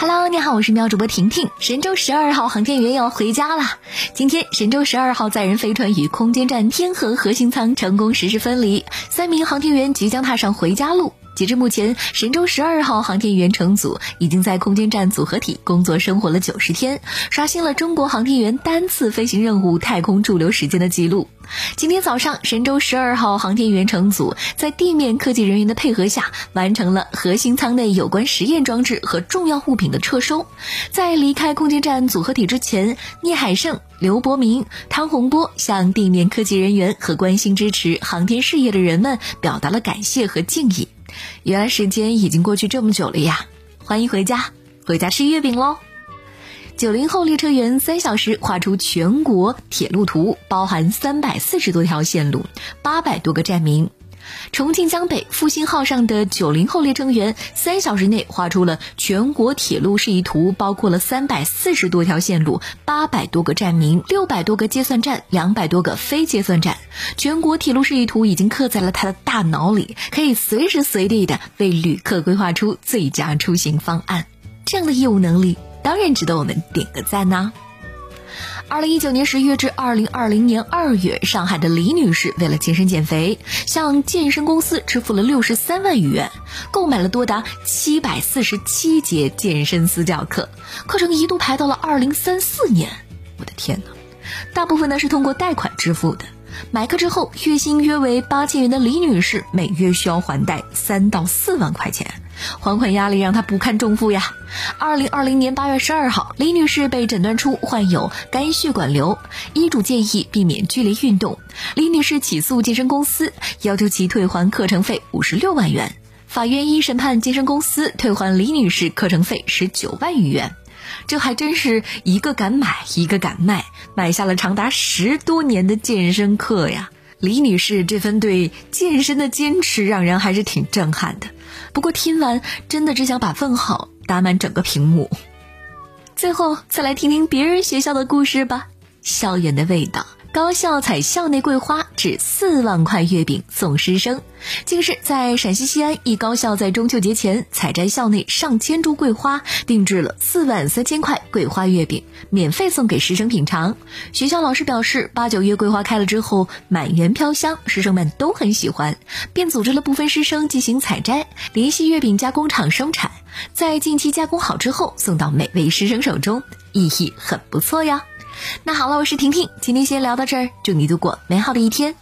Hello，你好，我是喵主播婷婷。神舟十二号航天员要回家了。今天，神舟十二号载人飞船与空间站天河核心舱成功实施分离，三名航天员即将踏上回家路。截至目前，神舟十二号航天员乘组已经在空间站组合体工作生活了九十天，刷新了中国航天员单次飞行任务太空驻留时间的记录。今天早上，神舟十二号航天员乘组在地面科技人员的配合下，完成了核心舱内有关实验装置和重要物品的撤收。在离开空间站组合体之前，聂海胜、刘伯明、汤洪波向地面科技人员和关心支持航天事业的人们表达了感谢和敬意。原来时间已经过去这么久了呀！欢迎回家，回家吃月饼喽。九零后列车员三小时画出全国铁路图，包含三百四十多条线路，八百多个站名。重庆江北复兴号上的九零后列车员三小时内画出了全国铁路示意图，包括了三百四十多条线路、八百多个站名、六百多个结算站、两百多个非结算站。全国铁路示意图已经刻在了他的大脑里，可以随时随地的为旅客规划出最佳出行方案。这样的业务能力，当然值得我们点个赞呐！二零一九年十月至二零二零年二月，上海的李女士为了健身减肥，向健身公司支付了六十三万余元，购买了多达七百四十七节健身私教课，课程一度排到了二零三四年。我的天哪！大部分呢是通过贷款支付的。买课之后，月薪约为八千元的李女士，每月需要还贷三到四万块钱，还款压力让她不堪重负呀。二零二零年八月十二号，李女士被诊断出患有肝血管瘤，医嘱建议避免剧烈运动。李女士起诉健身公司，要求其退还课程费五十六万元。法院一审判健身公司退还李女士课程费十九万余元。这还真是一个敢买，一个敢卖，买下了长达十多年的健身课呀！李女士这份对健身的坚持，让人还是挺震撼的。不过听完，真的只想把问号打满整个屏幕。最后，再来听听别人学校的故事吧，校园的味道。高校采校内桂花，制四万块月饼送师生。近日，在陕西西安一高校，在中秋节前采摘校内上千株桂花，定制了四万三千块桂花月饼，免费送给师生品尝。学校老师表示，八九月桂花开了之后，满园飘香，师生们都很喜欢，便组织了部分师生进行采摘，联系月饼加工厂生产，在近期加工好之后送到每位师生手中，意义很不错呀。那好了，我是婷婷，今天先聊到这儿，祝你度过美好的一天。